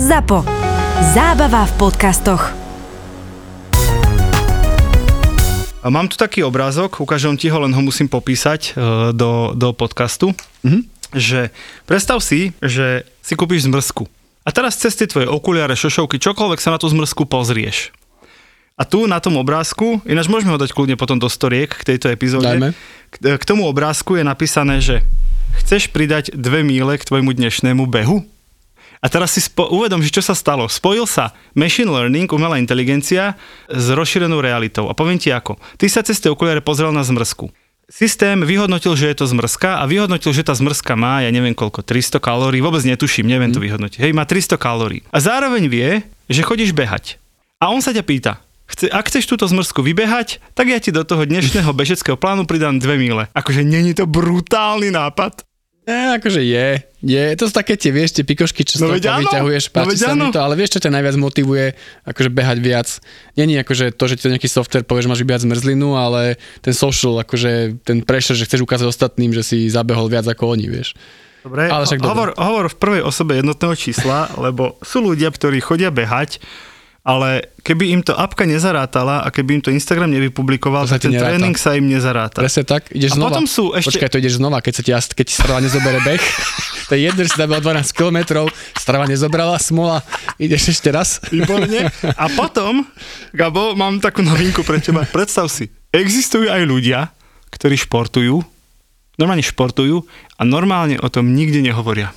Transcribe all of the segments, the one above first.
ZAPO. Zábava v podcastoch. Mám tu taký obrázok, ukážem ti ho, len ho musím popísať e, do, do podcastu, Mhm. že predstav si, že si kúpiš zmrzku. A teraz cez tie tvoje okuliare, šošovky, čokoľvek sa na tú zmrzku pozrieš. A tu na tom obrázku, ináč môžeme ho dať kľudne potom do storiek k tejto epizóde, Dajme. k, k tomu obrázku je napísané, že chceš pridať dve míle k tvojmu dnešnému behu? A teraz si spo- uvedom, že čo sa stalo. Spojil sa machine learning, umelá inteligencia, s rozšírenou realitou. A poviem ti ako. Ty sa cez tie okuliare pozrel na zmrzku. Systém vyhodnotil, že je to zmrzka a vyhodnotil, že tá zmrzka má, ja neviem koľko, 300 kalórií, vôbec netuším, neviem to vyhodnotiť. Hej, má 300 kalórií. A zároveň vie, že chodíš behať. A on sa ťa pýta, chce, ak chceš túto zmrzku vybehať, tak ja ti do toho dnešného bežeckého plánu pridám dve míle. Akože není to brutálny nápad? E, akože je, je. To sú také tie, vieš, tie pikošky, čo No no, veď vyťahuješ, no páči veď sa mi to, ale vieš, čo ťa najviac motivuje, akože behať viac. Není akože to, že ti to nejaký software povie, že máš vybehať zmrzlinu, ale ten social, akože ten pressure, že chceš ukázať ostatným, že si zabehol viac ako oni, vieš. Dobre, Ale však hovor, hovor v prvej osobe jednotného čísla, lebo sú ľudia, ktorí chodia behať, ale keby im to apka nezarátala a keby im to Instagram nevypublikoval, To tak ten neráta. tréning sa im nezaráta. Presne tak, A ideš znova. potom sú ešte- Počkaj, to ideš znova, keď sa ti, keď ti strava nezobere beh. to je jedno, že si zabehol 12 km, strava nezobrala, smola, ideš ešte raz. Výborne. A potom, Gabo, mám takú novinku pre teba. Predstav si, existujú aj ľudia, ktorí športujú, normálne športujú a normálne o tom nikde nehovoria.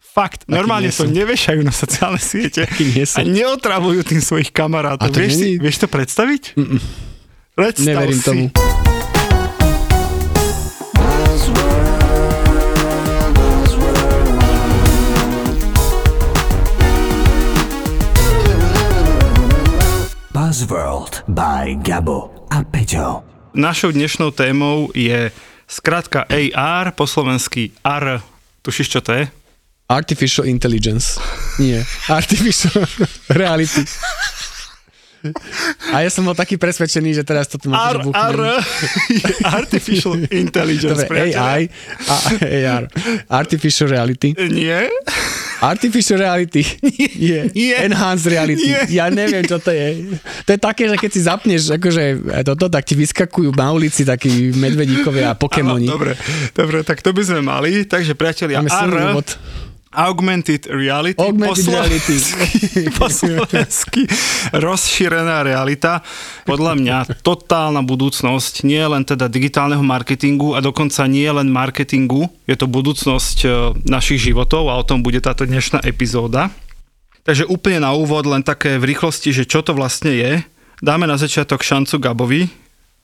Fakt, normálne nie to nevešajú na sociálne siete a neotravujú tým svojich kamarátov. A to Vieš, si, není- vieš to predstaviť? Predstav Neverím si. tomu. Buzzworld by Gabo a Peťo. Našou dnešnou témou je skratka AR, po slovensky AR. Tušíš, čo to je? Artificial intelligence. Nie. Artificial reality. A ja som bol taký presvedčený, že teraz toto má AR, AR je Artificial Intelligence, Dobre. AI a AR. Artificial reality. Nie? Artificial reality je Nie. enhanced reality. Nie. Ja neviem, čo to je. To je také, že keď si zapneš akože toto, tak ti vyskakujú na ulici takí medvedíkovia a Pokémoni. dobre, dobre, tak to by sme mali. Takže priatelia, Máme úvod. Augmented Reality, Augmented po, reality. po slovensky rozšírená realita. Podľa mňa totálna budúcnosť nie len teda digitálneho marketingu a dokonca nie len marketingu, je to budúcnosť e, našich životov a o tom bude táto dnešná epizóda. Takže úplne na úvod len také v rýchlosti, že čo to vlastne je. Dáme na začiatok šancu Gabovi,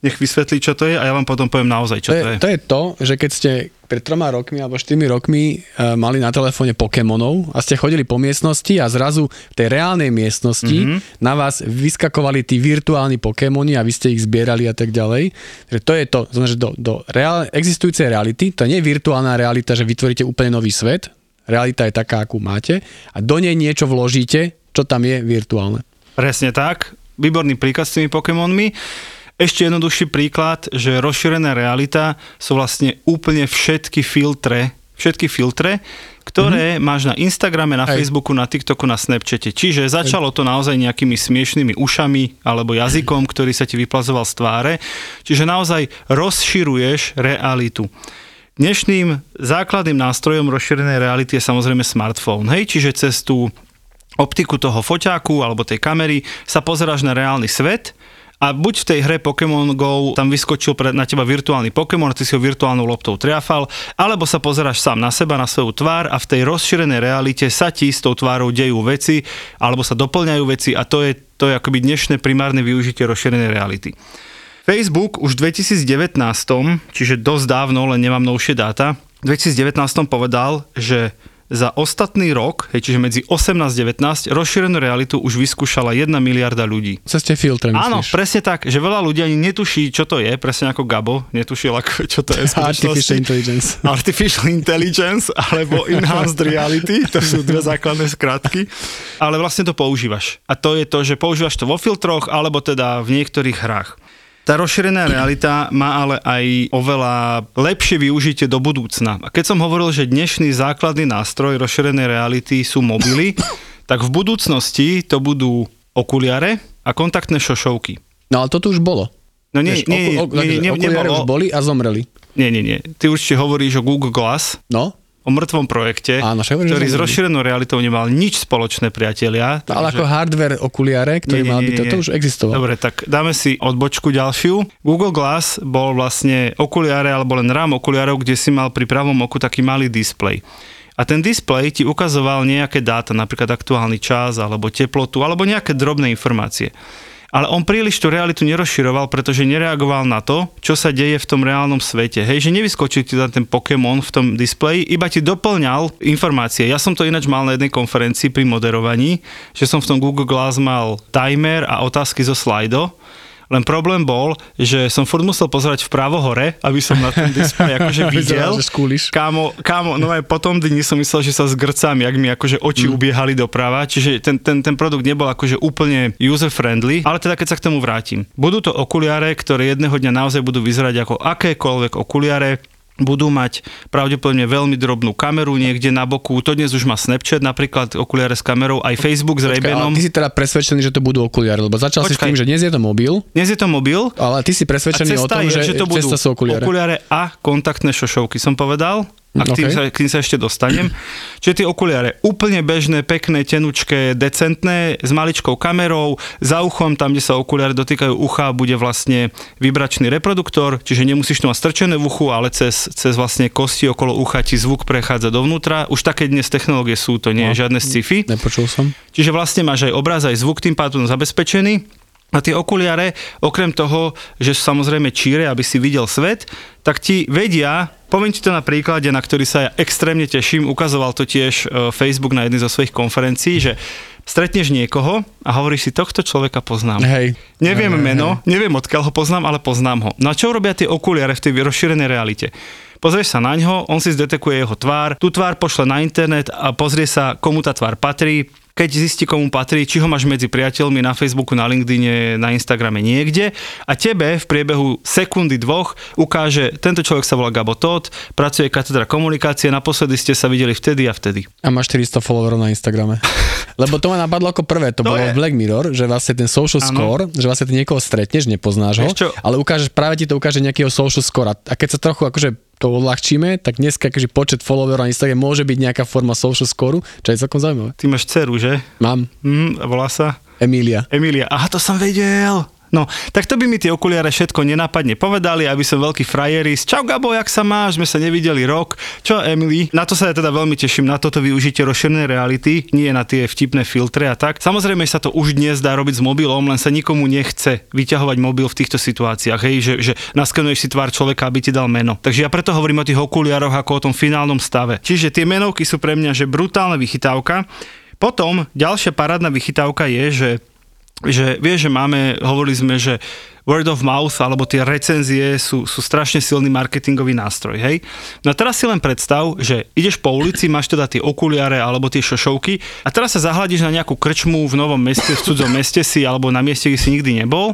nech vysvetlí, čo to je a ja vám potom poviem naozaj, čo To to je, je. to je to, že keď ste pred troma rokmi alebo štyrmi rokmi uh, mali na telefóne Pokémonov a ste chodili po miestnosti a zrazu v tej reálnej miestnosti Mhm. mm-hmm. na vás vyskakovali tí virtuálni Pokémoni a vy ste ich zbierali a tak ďalej. Takže to je to, znamená, že do, do reál, existujúcej reality, to nie je virtuálna realita, že vytvoríte úplne nový svet, realita je taká, akú máte a do nej niečo vložíte, čo tam je virtuálne. Presne tak. Výborný príklad s tými Pokémonmi. Ešte jednoduchší príklad, že rozšírená realita sú vlastne úplne všetky filtre, všetky filtre, ktoré mm-hmm. máš na Instagrame, na Hej. Facebooku, na TikToku, na Snapchate. Čiže začalo to naozaj nejakými smiešnými ušami alebo jazykom, ktorý sa ti vyplazoval z tváre. Čiže naozaj rozširuješ realitu. Dnešným základným nástrojom rozšírenej reality je samozrejme smartphone. Hej, čiže cez tú optiku toho foťáku alebo tej kamery sa pozeráš na reálny svet a buď v tej hre Pokémon GO tam vyskočil pre, na teba virtuálny Pokémon, ty si ho virtuálnou loptou triafal, alebo sa pozeráš sám na seba, na svoju tvár a v tej rozšírenej realite sa ti s tou tvárou dejú veci alebo sa doplňajú veci a to je, to je akoby dnešné primárne využitie rozšírenej reality. Facebook už v 2019, čiže dosť dávno, len nemám novšie dáta, v 2019 povedal, že za ostatný rok, hej, čiže medzi 18 a 19, rozšírenú realitu už vyskúšala 1 miliarda ľudí. Cez tie filtre, myslíš? Áno, presne tak, že veľa ľudí ani netuší, čo to je, presne ako Gabo, netušil, ako, čo to je. Artificial intelligence. Artificial Intelligence alebo Enhanced Reality, to sú dve základné skratky, ale vlastne to používaš. A to je to, že používaš to vo filtroch alebo teda v niektorých hrách. Tá rozšírená realita má ale aj oveľa lepšie využitie do budúcna. A keď som hovoril, že dnešný základný nástroj rozšírenej reality sú mobily, tak v budúcnosti to budú okuliare a kontaktné šošovky. No ale toto už bolo. No nie, Vieš, nie, oku- ok- nie, nie, nie, okuliare nebolo- už boli a zomreli. nie, nie, nie. Ty určite hovoríš o Google Glass, No, o mŕtvom projekte, Áno, že ktorý s rozšírenou realitou nemal nič spoločné, priatelia. No, ale Takže- ako hardware okuliare, ktorý Nie, nie, mal nie, toto nie. už existoval. Dobre, tak dáme si odbočku ďalšiu. Google Glass bol vlastne okuliare alebo len rám okuliarov, kde si mal pri pravom oku taký malý displej. A ten displej ti ukazoval nejaké dáta, napríklad aktuálny čas, alebo teplotu, alebo nejaké drobné informácie. Ale on príliš tú realitu nerozširoval, pretože nereagoval na to, čo sa deje v tom reálnom svete. Hej, že nevyskočil ti tam ten Pokémon v tom displeji, iba ti doplňal informácie. Ja som to ináč mal na jednej konferencii pri moderovaní, že som v tom Google Glass mal timer a otázky zo slajdo. Len problém bol, že som furt musel pozerať vpravo hore, aby som na ten displej akože videl. Kámo, kámo, no aj po tom dni som myslel, že sa zgrcám, jak mi akože oči mm. ubiehali doprava, čiže ten, ten, ten produkt nebol akože úplne user-friendly, ale teda keď sa k tomu vrátim. Budú to okuliare, ktoré jedného dňa naozaj budú vyzerať ako akékoľvek okuliare, budú mať pravdepodobne veľmi drobnú kameru niekde na boku. To dnes už má Snapchat, napríklad okuliare s kamerou, aj Facebook s Ray-Banom. ty si teda presvedčený, že to budú okuliare, lebo začal si Počkaj. tým, že dnes je to mobil, Dnes je to mobil, ale ty si presvedčený o tom, je, že, že to budú okuliare. okuliare a kontaktné šošovky, som povedal. A k tým, OK. sa, k tým sa ešte dostanem. Čiže tie okuliare úplne bežné, pekné, tenučké, decentné, s maličkou kamerou, za uchom, tam, kde sa okuliare dotýkajú ucha, bude vlastne vibračný reproduktor, čiže nemusíš to mať strčené v uchu, ale cez, cez vlastne kosti okolo ucha ti zvuk prechádza dovnútra. Už také dnes technológie sú, to nie je No. žiadne sci-fi. Nepočul som. Čiže vlastne máš aj obraz, aj zvuk tým pádom zabezpečený. A tie okuliare, okrem toho, že sú samozrejme číre, aby si videl svet, tak ti vedia, poviem ti to na príklade, na ktorý sa ja extrémne teším, ukazoval to tiež e, Facebook na jednej zo svojich konferencií, že stretneš niekoho a hovoríš si, tohto človeka poznám. Hej. Neviem Hej, hej, meno, neviem odkiaľ ho poznám, ale poznám ho. No a čo robia tie okuliare v tej rozšírenej realite? Pozrieš sa na ňo, on si zdetekuje jeho tvár, tú tvár pošle na internet a pozrie sa, komu tá tvár patrí, keď zistí, komu patrí, či ho máš medzi priateľmi na Facebooku, na LinkedIne, na Instagrame niekde a tebe v priebehu sekundy dvoch ukáže, tento človek sa volá Gabo Todd, pracuje katedra komunikácie, naposledy ste sa videli vtedy a vtedy. A má 400 followerov na Instagrame. Lebo to ma napadlo ako prvé, to, To bolo je- Black Mirror, že vlastne ten social Áno. score, že vlastne ty niekoho stretneš, nepoznáš ho, ale ukážeš, práve ti to ukáže nejakého social score. A keď sa trochu akože to odľahčíme, tak dneska akože počet followerov na Instagrame môže byť nejaká forma social score, čo je celkom zaujímavé. Ty máš dceru, že? Mám Hm, volá sa? Emília. Emilia, aha, to som vedel. No, tak to by mi tie okuliare všetko nenápadne povedali, aby som veľký frajeris. Čau Gabo, jak sa máš? Sme sa nevideli rok. Čo Emily? Na to sa ja teda veľmi teším, na toto využitie rozšírenej reality, nie na tie vtipné filtre a tak. Samozrejme sa to už dnes dá robiť s mobilom, len sa nikomu nechce vyťahovať mobil v týchto situáciách, hej, že, že naskenuješ si tvár človeka, aby ti dal meno. Takže ja preto hovorím o tých okuliaroch ako o tom finálnom stave. Čiže tie menovky sú pre mňa, že brutálna vychytávka. Potom ďalšia parádna vychytávka je, že že vieš, že máme, hovorili sme, že word of mouth alebo tie recenzie sú, sú strašne silný marketingový nástroj, hej? No a teraz si len predstav, že ideš po ulici, máš teda tie okuliare alebo tie šošovky a teraz sa zahľadíš na nejakú krčmu v novom meste, v cudzom meste si alebo na mieste, kde si nikdy nebol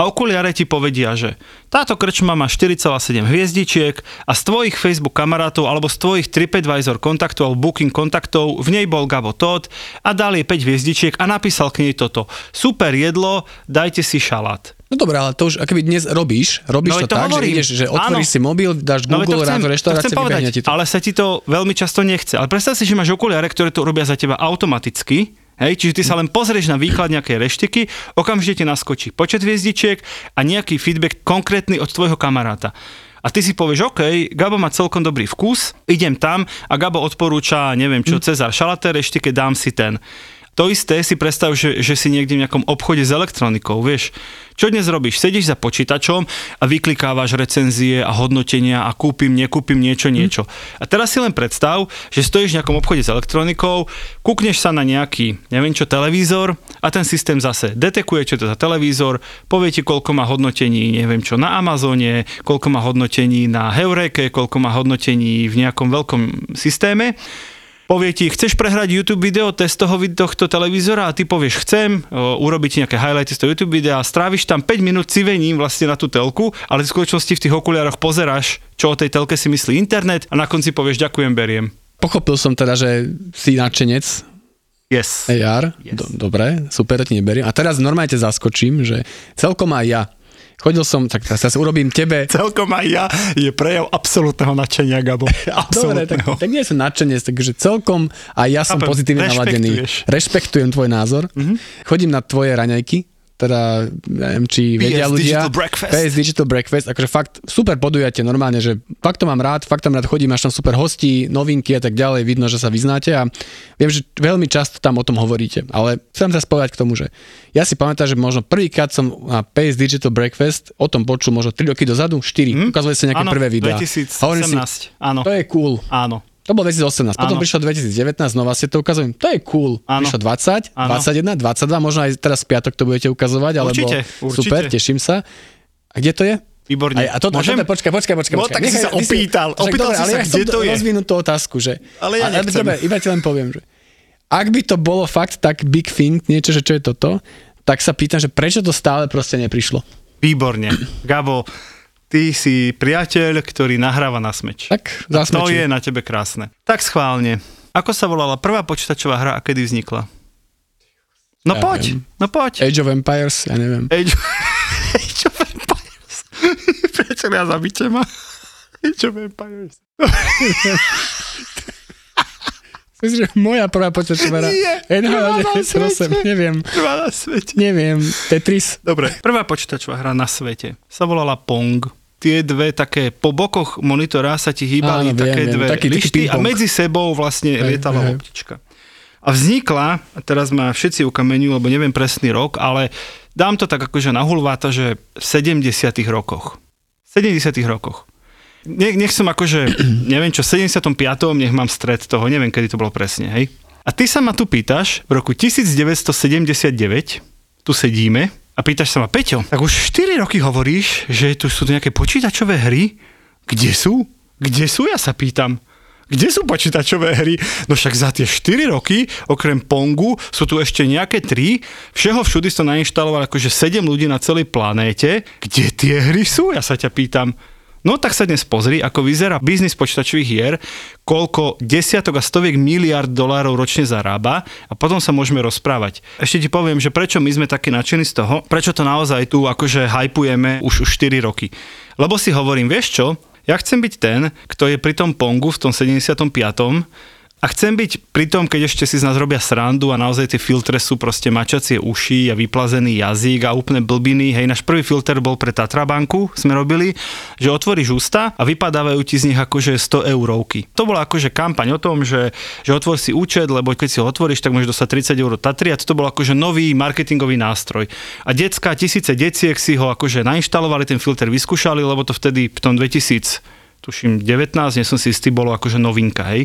a okuliare ti povedia, že táto krčma má 4,7 hviezdičiek a z tvojich Facebook kamarátov alebo z tvojich TripAdvisor kontaktov alebo Booking kontaktov v nej bol Gabo Todd a dal jej 5 hviezdičiek a napísal k nej toto. Super jedlo, dajte si šalát. No dobré, ale to už akoby dnes robíš, robíš No, to, to tak, hovorím. že ideš, že otvoríš Áno. si mobil, dáš No, Google, rád reštaurácie, vybehne ti to. ale sa ti to veľmi často nechce. Ale predstav si, že máš okuliare, ktoré to robia za teba automaticky, Hej, čiže ty sa len pozrieš na výklad nejakej reštiky, okamžite ti naskočí počet hviezdičiek a nejaký feedback konkrétny od tvojho kamaráta. A ty si povieš, OK, Gabo má celkom dobrý vkus, idem tam a Gabo odporúča, neviem čo, Cezar Šalaté reštike, dám si ten. To isté si predstav, že, že si niekde v nejakom obchode s elektronikou, vieš. Čo dnes robíš? Sedíš za počítačom a vyklikávaš recenzie a hodnotenia a kúpim, nekúpim niečo, niečo. A teraz si len predstav, že stojíš v nejakom obchode s elektronikou, kúkneš sa na nejaký, neviem čo, televízor a ten systém zase detekuje, čo to za televízor, povie ti, koľko má hodnotení, neviem čo, na Amazone, koľko má hodnotení na Heureke, koľko má hodnotení v nejakom veľkom systéme povie ti, chceš prehrať YouTube video, test toho, tohto televízora a ty povieš, chcem urobiť nejaké highlighty z toho YouTube videa a stráviš tam 5 minút civením vlastne na tú telku, ale v skutočnosti v tých okuliároch pozeráš, čo o tej telke si myslí internet a na konci povieš, ďakujem, beriem. Pochopil som teda, že si nadšenec Yes. AR, Yes. do, dobre, super, ti neberiem. A teraz normálne ťa zaskočím, že celkom aj ja. Chodil som, tak teraz urobím tebe Celkom aj ja je prejav absolútneho nadšenia, Gabo. Dobre, tak, tak nie som nadšenec, takže celkom aj ja som Chápem, pozitívne naladený. rešpektuješ. Rešpektujem tvoj názor. Mm-hmm. Chodím na tvoje raňajky, teda neviem, či PS vedia ľudia. Digital Breakfast. PS Digital Breakfast, akože fakt super podujatie normálne, že fakt to mám rád, fakt tam rád chodím, máš tam super hosti, novinky a tak ďalej, vidno, že sa vyznáte a viem, že veľmi často tam o tom hovoríte, ale chcem teraz povedať k tomu, že ja si pamätám, že možno prvýkrát som na PS Digital Breakfast o tom počul možno 3 roky dozadu, 4, hm? ukazovali sa nejaké Áno, prvé videá. 2018, Hovorím si, áno. To je cool. Áno. To bolo 2018, potom Áno. prišlo 2019, znova ste to ukazujem. To je cool. Áno. Prišlo 20, Áno. 21, 22, možno aj teraz piatok to budete ukazovať, alebo Určite, určite. super, teším sa. A kde to je? Výborne. Aj, a to, Môžem? a počkaj, počkaj, počkaj. No, tak si sa opýtal. však Opýtal dobre, si ale sa, ja kde to je. rozvinúť tú otázku, že... Ale ja ale, nechcem. dobre, iba ti len poviem, že ak by to bolo fakt tak big thing, niečo, že čo je toto, tak sa pýtam, že prečo to stále proste neprišlo. Výborne. Gabo, ty si priateľ, ktorý nahráva na smeč. Tak, A to je na tebe krásne. Tak schválne. Ako sa volala prvá počítačová hra a kedy vznikla? No Ja poď, viem. no poď. Age of Empires, ja neviem. Age, Age of Empires. Priateľia, zabite ma. Age of Empires. Myslím, že moja prvá počítačová hra. Nie, prvá na 98, svete. neviem. Prvá na svete. Neviem, Tetris. Dobre, prvá počítačová hra na svete sa volala Pong. Tie dve také po bokoch monitora sa ti hýbali Áno, také viem, dve taký- lišty a medzi sebou vlastne Hej, lietala hej, hej. loptička. A vznikla, a teraz ma všetci ukameňujú, lebo neviem presný rok, ale dám to tak akože na hulváta, že v 70 rokoch. V 70 rokoch. Ne, nech som akože, neviem čo, v 75. nech mám stred toho, neviem kedy to bolo presne, hej. A ty sa ma tu pýtaš, v roku 1979, tu sedíme, a pýtaš sa ma, Peťo, tak už 4 roky hovoríš, že tu sú nejaké počítačové hry? Kde sú? Kde sú, ja sa pýtam. Kde sú počítačové hry? No však za tie 4 roky, okrem Pongu, sú tu ešte nejaké 3. Všeho všudy to nainštaloval akože 7 ľudí na celej planéte. Kde tie hry sú? Ja sa ťa pýtam. No tak sa dnes pozri, ako vyzerá biznis počítačových hier, koľko desiatok a stoviek miliard dolárov ročne zarába a potom sa môžeme rozprávať. Ešte ti poviem, že prečo my sme takí nadšení z toho, prečo to naozaj tu akože hypujeme už, už 4 roky. Lebo si hovorím, vieš čo, ja chcem byť ten, kto je pri tom Pongu v tom 75. A chcem byť pri tom, keď ešte si z nás robia srandu a naozaj tie filtre sú proste mačacie uši a vyplazený jazyk a úplne blbiny. Hej, náš prvý filter bol pre Tatrabanku, sme robili, že otvoríš ústa a vypadávajú ti z nich akože 100 eurovky. To bola akože kampaň o tom, že, že otvor si účet, lebo keď si ho otvoríš, tak môžeš dostať 30 eur Tatry a to bol akože nový marketingový nástroj. A decka, tisíce deciek si ho akože nainštalovali, ten filter vyskúšali, lebo to vtedy v tom 2000 tuším 19, nie som si istý, bolo akože novinka, hej.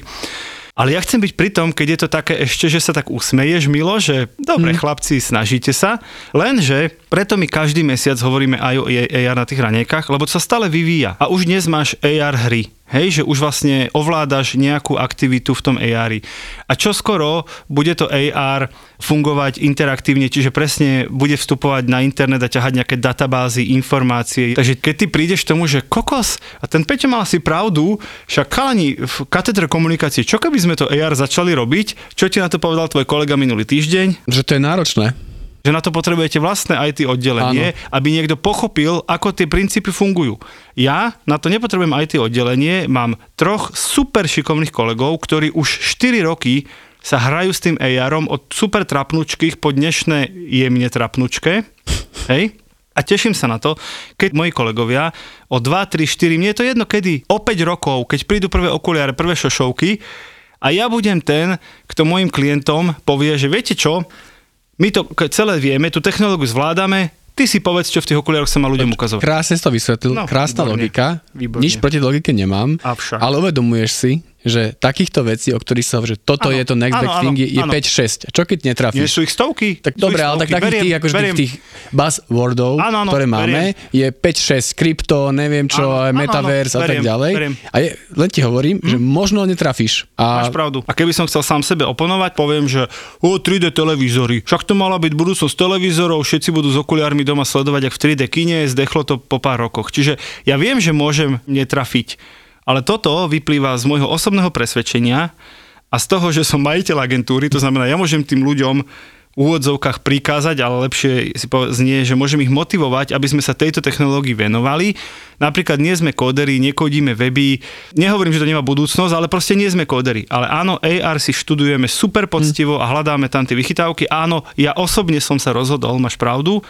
Ale ja chcem byť pri tom, keď je to také ešte, že sa tak usmeješ, Milo, že dobre, hmm. chlapci, snažíte sa, lenže preto my každý mesiac hovoríme aj o AR na tých ranejkách, lebo to sa stále vyvíja. A už dnes máš AR hry. Hej, že už vlastne ovládaš nejakú aktivitu v tom AR. A čo skoro bude to AR fungovať interaktívne, čiže presne bude vstupovať na internet a ťahať nejaké databázy, informácie. Takže keď ty prídeš k tomu, že kokos, a ten Peťo mal asi pravdu, však chalani v katedre komunikácie, čo keby sme to AR začali robiť, čo ti na to povedal tvoj kolega minulý týždeň? Že to je náročné. Že na to potrebujete vlastné IT oddelenie, Áno. aby niekto pochopil, ako tie princípy fungujú. Ja na to nepotrebujem IT oddelenie, mám troch super šikovných kolegov, ktorí už 4 roky sa hrajú s tým ARom od super trapnučkých po dnešné jemne trapnučké. Hej? A teším sa na to, keď moji kolegovia o 2, 3, 4, mne je to jedno kedy, o 5 rokov, keď prídu prvé okuliare, prvé šošovky a ja budem ten, kto mojim klientom povie, že viete čo, my to celé vieme, tú technológiu zvládame, ty si povedz, čo v tých okuliároch sa má ľuďom ukazovať. Krásne si to vysvetlil, No, krásna výborne. logika. Výborne. Nič proti logike nemám, Avšak. ale uvedomuješ si, že takýchto vecí, o ktorých sa že toto Áno, je to next big áno, thing, je, je áno. 5-6. Čo keď Nie netrafíš? sú ich stovky? Tak dobre, ale tak takých Beriem, tých, akože beriem. tých buzzwordov, Áno, áno, ktoré máme, beriem. je 5-6 krypto, neviem čo, áno, metaverse áno, a tak ďalej. beriem. A je, len ti hovorím, že možno netrafíš. Máš A pravdu. A keby som chcel sám sebe oponovať, poviem, že o 3D televízory. Však to mala byť budúcnosť televízorov, všetci budú s okuliármi doma sledovať, ak v 3D kine, zdechlo to po pár rokoch. Čiže ja viem, že môžem netrafiť, ale toto vyplýva z môjho osobného presvedčenia A z toho, že som majiteľ agentúry, to znamená, ja môžem tým ľuďom v úvodzovkách prikázať, ale lepšie si znie, že môžem ich motivovať, aby sme sa tejto technológii venovali. Napríklad nie sme kóderi, nekodíme weby, nehovorím, že to nemá budúcnosť, ale proste nie sme kóderi. Ale áno, AR si študujeme super poctivo a hľadáme tam tie vychytávky. Áno, ja osobne som sa rozhodol, máš pravdu,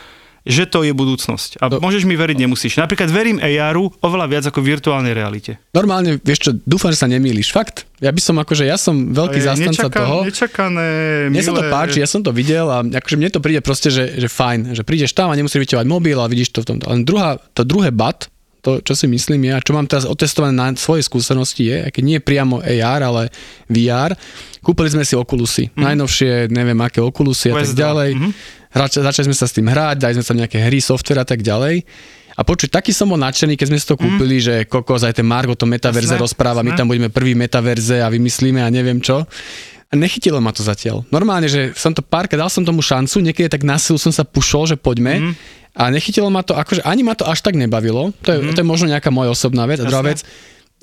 že to je budúcnosť. A To- môžeš mi veriť, nemusíš. Napríklad verím AR-u oveľa viac ako virtuálnej realite. Normálne, vieš čo, dúfam, že sa nemýliš. Fakt, ja by som akože, ja som veľký zastanca Nečaká- toho. Nečakané, Mne sa to milé. páči, ja som to videl a akože mne to príde proste, že, že fajn, že prídeš tam a nemusíš vyťahovať mobil a vidíš to v tomto. Len druhá, to druhé bat, to, čo si myslím je, a čo mám teraz otestované na svojej skúsenosti je, keď nie priamo AR, ale VR, kúpili sme si Oculusy, mm. najnovšie, neviem aké Oculusy a tak ďalej. Mhm. Hrač, začali sme sa s tým hrať, dali sme tam nejaké hry, software a tak ďalej. A počuť, taký som bol nadšený, keď sme si to kúpili, že kokos, aj ten Mark o tom metaverze Jasné, rozpráva, my jasné. tam budeme prvý metaverze a vymyslíme a neviem čo. A nechytilo ma to zatiaľ. Normálne, že som to párkrát, dal som tomu šancu, niekedy tak na silu som sa pušol, že poďme. Mhm. A nechytilo ma to, akože ani ma to až tak nebavilo. To je, to je možno nejaká moja osobná vec. A druhá Mhm. Vec,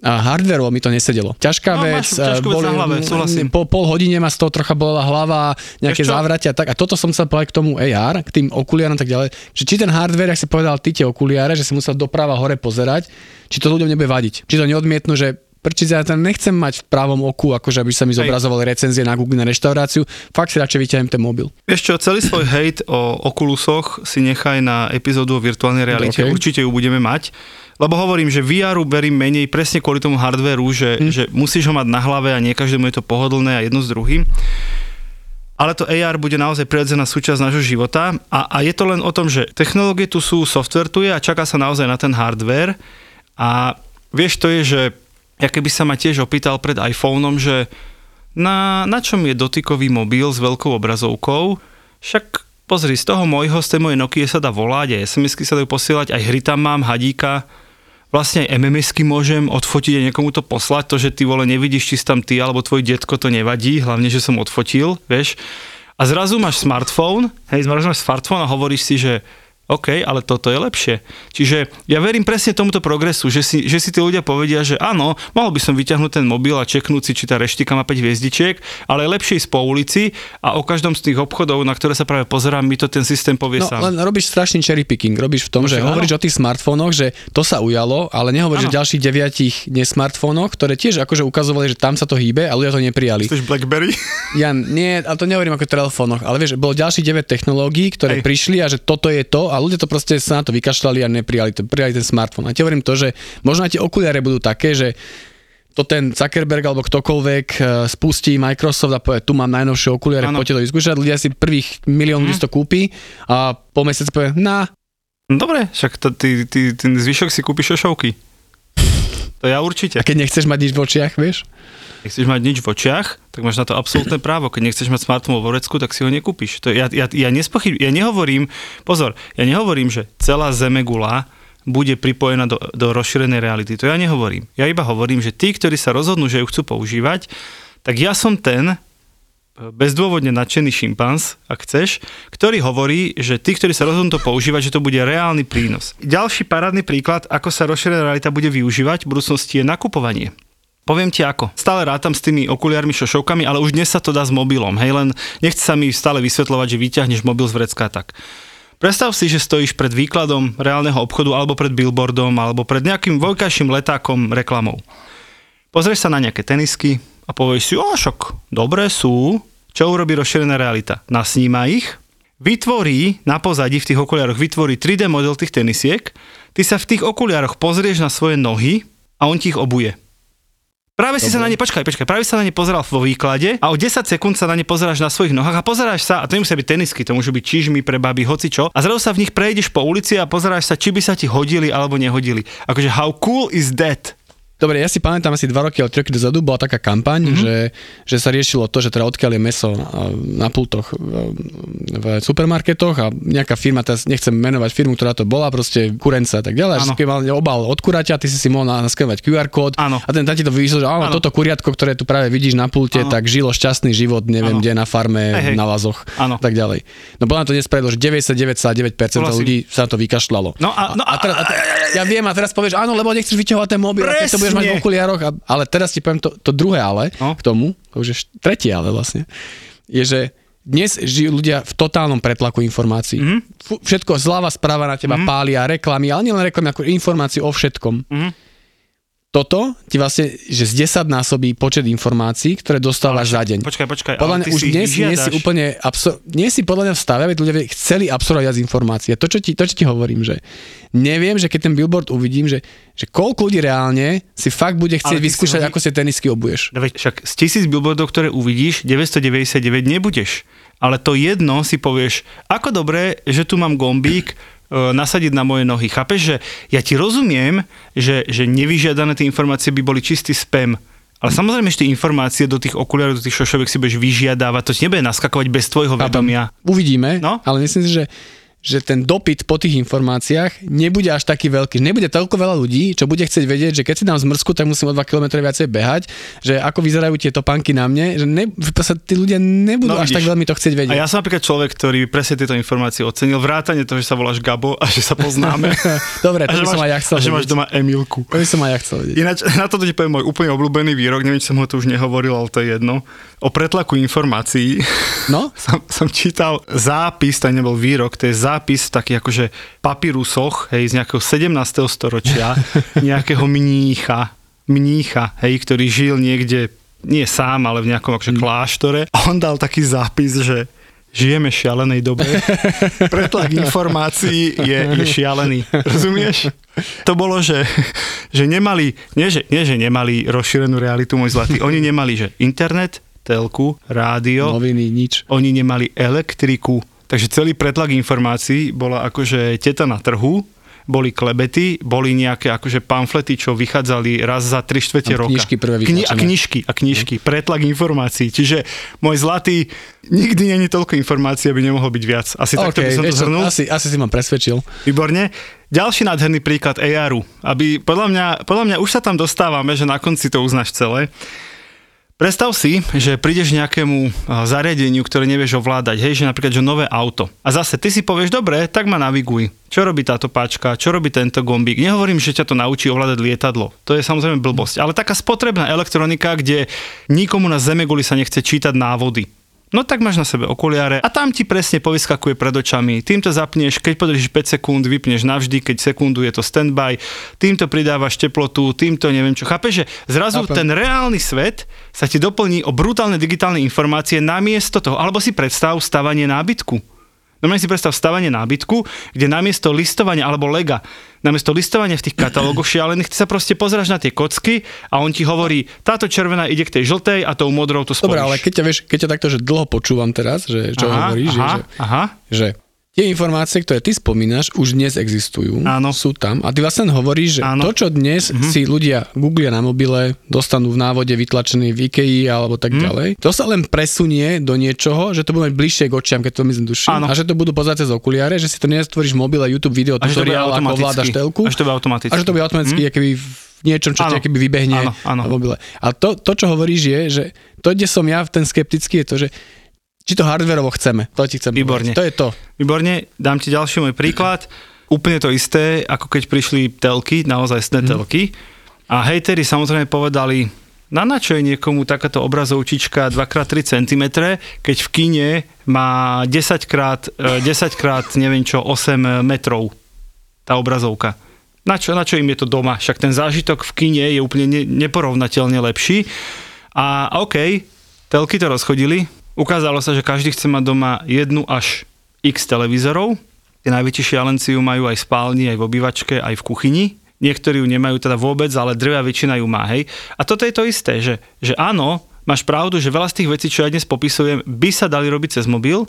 a hardware mi to nesedelo. Ťažká No, vec, máš vec na hlave, súhlasím. po pol hodine ma z toho trocha bola hlava, nejaké závratia tak. A toto som chcel povedať k tomu AR, k tým okuliárom tak ďalej. Že či ten hardware, ak si povedal ty tie okuliare, že si musel doprava hore pozerať, či to ľuďom nebude vadiť. Či to neodmietnú, že prčiť, ja tam nechcem mať v pravom oku, akože aby sa mi zobrazovali recenzie na Google na reštauráciu, fakt si radšej vyťahujem ten mobil. Vieš čo, celý svoj hejt o Oculusoch si nechaj na epizódu o virtuálnej realite. OK. Určite ju budeme mať. Lebo hovorím, že VR-u verím menej presne kvôli tomu hardvéru, že, Hm. že musíš ho mať na hlave a nie každému je to pohodlné a jedno s druhým. Ale to AR bude naozaj prirodzená súčasť nášho života a, a je to len o tom, že technológie tu sú, software tu je a čaká sa naozaj na ten hardware a vieš, to je, že ja keby sa ma tiež opýtal pred iPhoneom, že na, na čom je dotykový mobil s veľkou obrazovkou, však pozri, z toho môjho, z tej mojej Nokia sa dá volať, aj SMS-ky sa dajú posielať, aj hry tam mám, hadíka, vlastne aj MMS-ky môžem odfotiť a niekomu to poslať, to, že ty vole nevidíš, či si tam ty alebo tvoj detko, to nevadí, hlavne, že som odfotil, vieš. A zrazu máš smartphone, hej, zrazu máš smartphone a hovoríš si, že OK, ale toto je lepšie. Čiže ja verím presne tomuto progresu, že si, že si tí ľudia povedia, že áno, mohol by som vyťahnuť ten mobil a čeknúť si, či tá reštika má 5 hviezdičiek, ale je lepšie ísť po ulici a o každom z tých obchodov, na ktoré sa práve pozerám, mi to ten systém povie No sám. len robíš strašný cherry picking. Robíš v tom, No že áno. hovoríš o tých smartfónoch, že to sa ujalo, ale nehovoríš o ďalších deviatich nesmartfónoch, ktoré tiež akože ukazovali, že tam sa to hýbe a ľudia to neprijali. Chceš Blackberry? Ja nie, ale to nehovorím ako o telefónoch, ale vieš, bolo ďalších 9 technológií, ktoré Hej. prišli a že toto je to a ľudia to proste sa na to vykašľali a neprijali to, prijali ten smartfón. A ti hovorím to, že možno aj tie okuliare budú také, že to ten Zuckerberg alebo ktokoľvek eh, spustí Microsoft a povie, tu mám najnovšie okuliare, Áno. poďte to vyskúšať, ľudia si prvých milión ľudí si to kúpi a po mesiaci povie, na, dobre, však to, ty, ty, ten zvyšok si kúpiš šošovky. To ja určite. a keď nechceš mať nič v očiach, vieš? Nechceš mať nič v očiach, tak máš na to absolútne právo. Keď nechceš mať smartfón vo vrecku, tak si ho nekúpiš. To ja, ja, ja, nespochyb, ja nehovorím, pozor, ja nehovorím, že celá Zemegula bude pripojená do, do rozšírenej reality. To ja nehovorím. Ja iba hovorím, že tí, ktorí sa rozhodnú, že ju chcú používať, tak ja som ten bezdôvodne nadšený šimpanz, ak chceš, ktorý hovorí, že tí, ktorí sa rozhodnú to používať, že to bude reálny prínos. Ďalší parádny príklad, ako sa rozšírená realita bude využívať v budúcnosti je nakupovanie. Poviem ti ako. Stále rátam s tými okuliármi, šošovkami, ale už dnes sa to dá s mobilom. Hej, len nechce sa mi stále vysvetľovať, že vyťahneš mobil z vrecka tak. Predstav si, že stojíš pred výkladom reálneho obchodu alebo pred billboardom alebo pred nejakým voľkajším letákom reklamou. Pozrieš sa na nejaké tenisky a povieš si, o šok, dobré sú. Čo urobí rozšírená realita? Nasníma ich, vytvorí na pozadí v tých okuliároch, vytvorí 3D model tých tenisiek, ty sa v tých okuliároch pozrieš na svoje nohy a on ti ich obuje. Práve si sa na ne, počkaj, počkaj, práve sa na ne pozeral vo výklade a o 10 sekúnd sa na ne pozeráš na svojich nohách a pozeráš sa, a to nemusia byť tenisky, to môžu byť čižmy pre baby, hoci čo, a zrazu sa v nich prejdeš po ulici a pozeráš sa, či by sa ti hodili alebo nehodili. Akože how cool is that? Dobre, ja si pamätám asi dva roky alebo tri roky dozadu bola taká kampaň, mm-hmm. že, že sa riešilo to, že teda odkiaľ je meso a, na pultoch v, supermarketoch a nejaká firma, teraz nechcem menovať firmu, ktorá to bola, proste kurenca a tak ďalej, keď mal obal od kuraťa, ty si si mohol na- naskenovať QR kód Áno. a ten ti to vyšlo, že áno, toto kuriatko, ktoré tu práve vidíš na pulte, Áno. tak žilo šťastný život, neviem Áno. kde, na farme, hej. na lazoch a tak ďalej. No bola to nespravedlo, že 99,9% Súhlasím. ľudí sa to vykašľalo. No a- no a- teraz, a ja viem, a teraz povieš, áno, lebo nechceš vyťahovať ten mobil, a to budeš mať v okuliároch, a- ale teraz ti poviem to, to druhé ale No. k tomu, to už je št- tretie ale vlastne, je, že dnes žijú ľudia v totálnom pretlaku informácií. Mhm. Mm-hmm. Všetko zľava správa na teba mm-hmm. pália, reklamy, ale nielen reklamy, ako informácií o všetkom. Mhm. Toto ti vlastne, že z 10 násobí počet informácií, ktoré dostávaš za deň. Počkaj, počkaj, Podľa mňa už si dnes nie si úplne, absor- nie si podľa mňa v stave, aby ľudia chceli absorbovať informácií. To, čo ti, to, čo ti hovorím, že neviem, že keď ten billboard uvidím, že, že koľko ľudí reálne si fakt bude chcieť si vyskúšať, hovorí- ako si tenisky obuješ. No veď však z tisíc billboardov, ktoré uvidíš, 999 nebudeš. Ale to jedno si povieš, ako dobré, že tu mám gombík, nasadiť na moje nohy. Chápeš, že ja ti rozumiem, že, že nevyžiadané tie informácie by boli čistý spam. Ale samozrejme, že tie informácie do tých okuliarov, do tých šošoviek si budeš vyžiadávať, to ti nebude naskakovať bez tvojho vedomia. Uvidíme, No. ale myslím si, že že ten dopyt po tých informáciách nebude až taký veľký. Nebude toľko veľa ľudí, čo bude chcieť vedieť, že keď si dám zmrzku, tak musím o 2 km viacej behať, že ako vyzerajú tie topánky na mne, že ne, sa tí ľudia nebudú No, až tak veľmi to chcieť vedieť. A ja som napríklad človek, ktorý presne tieto informácie ocenil, vrátane toho, že sa voláš Gabo a že sa poznáme. Dobre, to by som aj ja chcel a že máš doma Emilku. To by som aj ja chcel vedieť. Ináč, na toto ti poviem môj úplne obľúbený výrok, neviem, či som ho tu už nehovoril, ale to je jedno. O pretlaku informácií No? som, som čítal zápis, to nebol výrok, to je zápis v takých akože papirusoch, hej, z nejakého 17. storočia, nejakého mnícha, mnícha, hej, ktorý žil niekde, nie sám, ale v nejakom akože kláštore. A on dal taký zápis, že žijeme šialenej dobe. Pretlak informácií je, je šialený. Rozumieš? To bolo, že, že nemali, nie že, nie že nemali rozšírenú realitu, môj zlatý, oni nemali, že internet, telku, rádio, Noviny, nič. oni nemali elektriku, takže celý pretlak informácií bola akože teta na trhu, boli klebety, boli nejaké akože pamflety, čo vychádzali raz za 3 štvrte roka. knižky prvé Kni- a knižky, a knižky, pretlak informácií. Čiže môj zlatý, nikdy není toľko informácií, aby nemohol byť viac. Asi takto by som to zhrnul. asi, asi si ma presvedčil. Výborne. Ďalší nádherný príklad ARu, aby podľa mňa, podľa mňa už sa tam dostávame, že na konci to uznáš celé. Predstav si, že prídeš nejakému zariadeniu, ktoré nevieš ovládať, hej, že napríklad, že nové auto. A zase ty si povieš, dobre, tak ma naviguj. Čo robí táto páčka, čo robí tento gombík. Nehovorím, že ťa to naučí ovládať lietadlo. To je samozrejme blbosť. Ale taká spotrebná elektronika, kde nikomu na zemeguli sa nechce čítať návody. No tak máš na sebe okuliare a tam ti presne povyskakuje pred očami. Týmto zapneš, keď podržíš 5 sekúnd, vypneš navždy, keď sekundu je to standby, týmto pridávaš teplotu, týmto neviem čo. Chápeš, že zrazu Chápem. ten reálny svet sa ti doplní o brutálne digitálne informácie namiesto toho. Alebo si predstav stavanie nábytku. Normálne si predstav stavanie nábytku, kde namiesto listovania alebo lega, namiesto listovania v tých katalógoch šialených, ty sa proste pozráš na tie kocky a on ti hovorí, táto červená ide k tej žltej a tou modrou to spojíš. Dobre, ale keď ťa, vieš, keď ťa takto, že dlho počúvam teraz, že čo aha, hovoríš, aha, že, aha. že tie informácie, ktoré ty spomínaš, už dnes existujú, Áno. sú tam a ty vlastne hovoríš, že Áno. to, čo dnes Mhm. si ľudia googlia na mobile, dostanú v návode vytlačený v IKEA alebo tak Mhm. ďalej, to sa len presunie do niečoho, že to bude bližšie k očiam, keď to myslím duším, Áno. a že to budú pozerať cez okuliare, že si to nestvoríš v mobile, YouTube video, tutoriál, ako ovládaš telku. A že to bude automaticky. A že to bude automaticky, mm. keby niečom, čo Áno. ti vybehne Áno, áno. na mobile. A to, to, čo hovoríš, je, že to, kde som ja ten skeptický, je to, že či to hardverovo chceme. To ti chcem Výborne. povedať. To je to. Výborne, dám ti ďalší môj príklad. Úplne to isté, ako keď prišli telky, naozaj sné telky. A hejteri samozrejme povedali, na na čo je niekomu takáto obrazovčička 2x3 cm, keď v kine má 10 krát, e, 10 krát neviem čo, 8 metrov tá obrazovka. Na čo, na čo im je to doma? Však ten zážitok v kine je úplne ne, neporovnateľne lepší. A OK, telky to rozchodili. Ukázalo sa, že každý chce mať doma jednu až x televízorov. Tie najväčší šialenci ju majú aj v spálni, aj v obývačke, aj v kuchyni. Niektorí ju nemajú teda vôbec, ale drvia väčšina ju má, hej. A toto je to isté, že, že áno, máš pravdu, že veľa z tých vecí, čo ja dnes popisujem, by sa dali robiť cez mobil,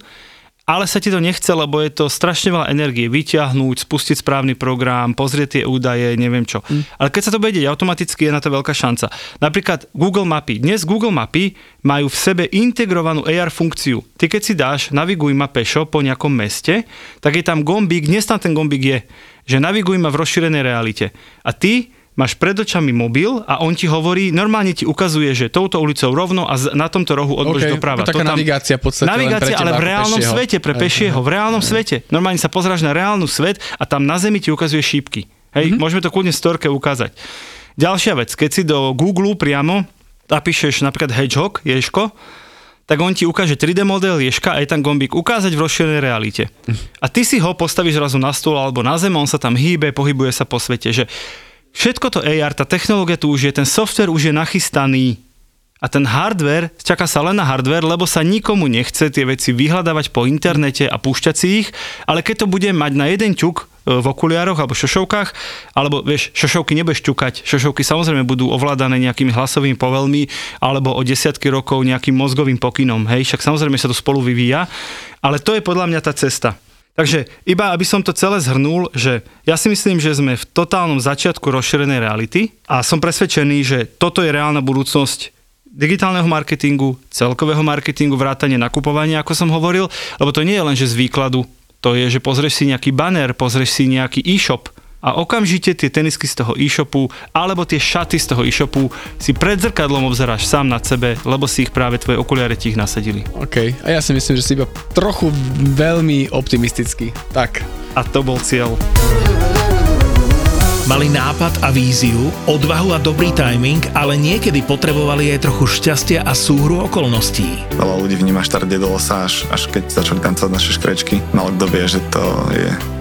ale sa ti to nechce, lebo je to strašne veľa energie vyťahnuť, spustiť správny program, pozrieť tie údaje, neviem čo. Mm. Ale keď sa to bude deť automaticky, je na to veľká šanca. Napríklad Google Mapy. Dnes Google Mapy majú v sebe integrovanú AR funkciu. Ty keď si dáš naviguj ma pešo po nejakom meste, tak je tam gombík, dnes tam ten gombík je, že naviguj ma v rozšírenej realite. A ty máš pred očami mobil a on ti hovorí, normálne ti ukazuje, že touto ulicou rovno a na tomto rohu odboč OK, doprava. to taká navigácia v podstate Navigácia, ale v reálnom pešieho. svete, pre pešieho, v reálnom svete. Normálne sa pozráš na reálnu svet a tam na zemi ti ukazuje šípky. Hej, Mhm. mm-hmm. môžeme to kľudne storke ukázať. Ďalšia vec, keď si do Google priamo napíšeš napríklad hedgehog, ješko, tak on ti ukáže 3D model ješka a je tam gombík ukázať v rozšírenej realite. A ty si ho postavíš zrazu na stôl alebo na zem, on sa tam hýbe, pohybuje sa po svete, že všetko to AR, tá technológia tu už je, ten software už je nachystaný. A ten hardware, čaká sa len na hardware, lebo sa nikomu nechce tie veci vyhľadávať po internete a púšťať si ich, ale keď to bude mať na jeden ťuk e, v okuliároch alebo šošovkách, alebo vieš, šošovky nebudeš ťukať, šošovky samozrejme budú ovládané nejakými hlasovými povelmi alebo o desiatky rokov nejakým mozgovým pokynom, hej, však samozrejme sa to spolu vyvíja, ale to je podľa mňa tá cesta. Takže iba aby som to celé zhrnul, že ja si myslím, že sme v totálnom začiatku rozšírenej reality a som presvedčený, že toto je reálna budúcnosť digitálneho marketingu, celkového marketingu, vrátanie nakupovania, ako som hovoril, lebo to nie je len, že z výkladu, to je, že pozrieš si nejaký banner, pozrieš si nejaký e-shop a okamžite tie tenisky z toho e-shopu alebo tie šaty z toho e-shopu si pred zrkadlom obzeráš sám nad sebe, lebo si ich práve tvoje okuliare ti ich nasadili. OK. A ja si myslím, že si iba trochu veľmi optimistický. Tak. A to bol cieľ. Mali nápad a víziu, odvahu a dobrý timing, ale niekedy potrebovali aj trochu šťastia a súhru okolností. Veľa ľudí vníma štart Dedolosa až, až keď začali tancovať naše škrečky. Malo kto vie, že to je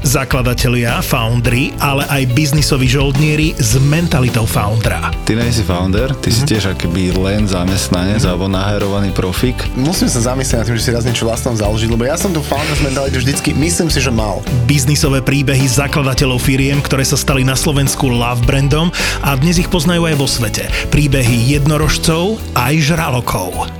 Zakladatelia, foundry, ale aj biznisoví žoldnieri s mentalitou foundera. Ty nie si founder, ty si tiež akoby len zamestnanec alebo naherovaný profik. Musím sa zamyslieť nad tým, že si raz niečo vlastnom založiť, lebo ja som tu founders mentality vždycky, myslím si, že mal. Biznisové príbehy zakladateľov firiem, ktoré sa stali na Slovensku love brandom a dnes ich poznajú aj vo svete. Príbehy jednorožcov aj žralokov.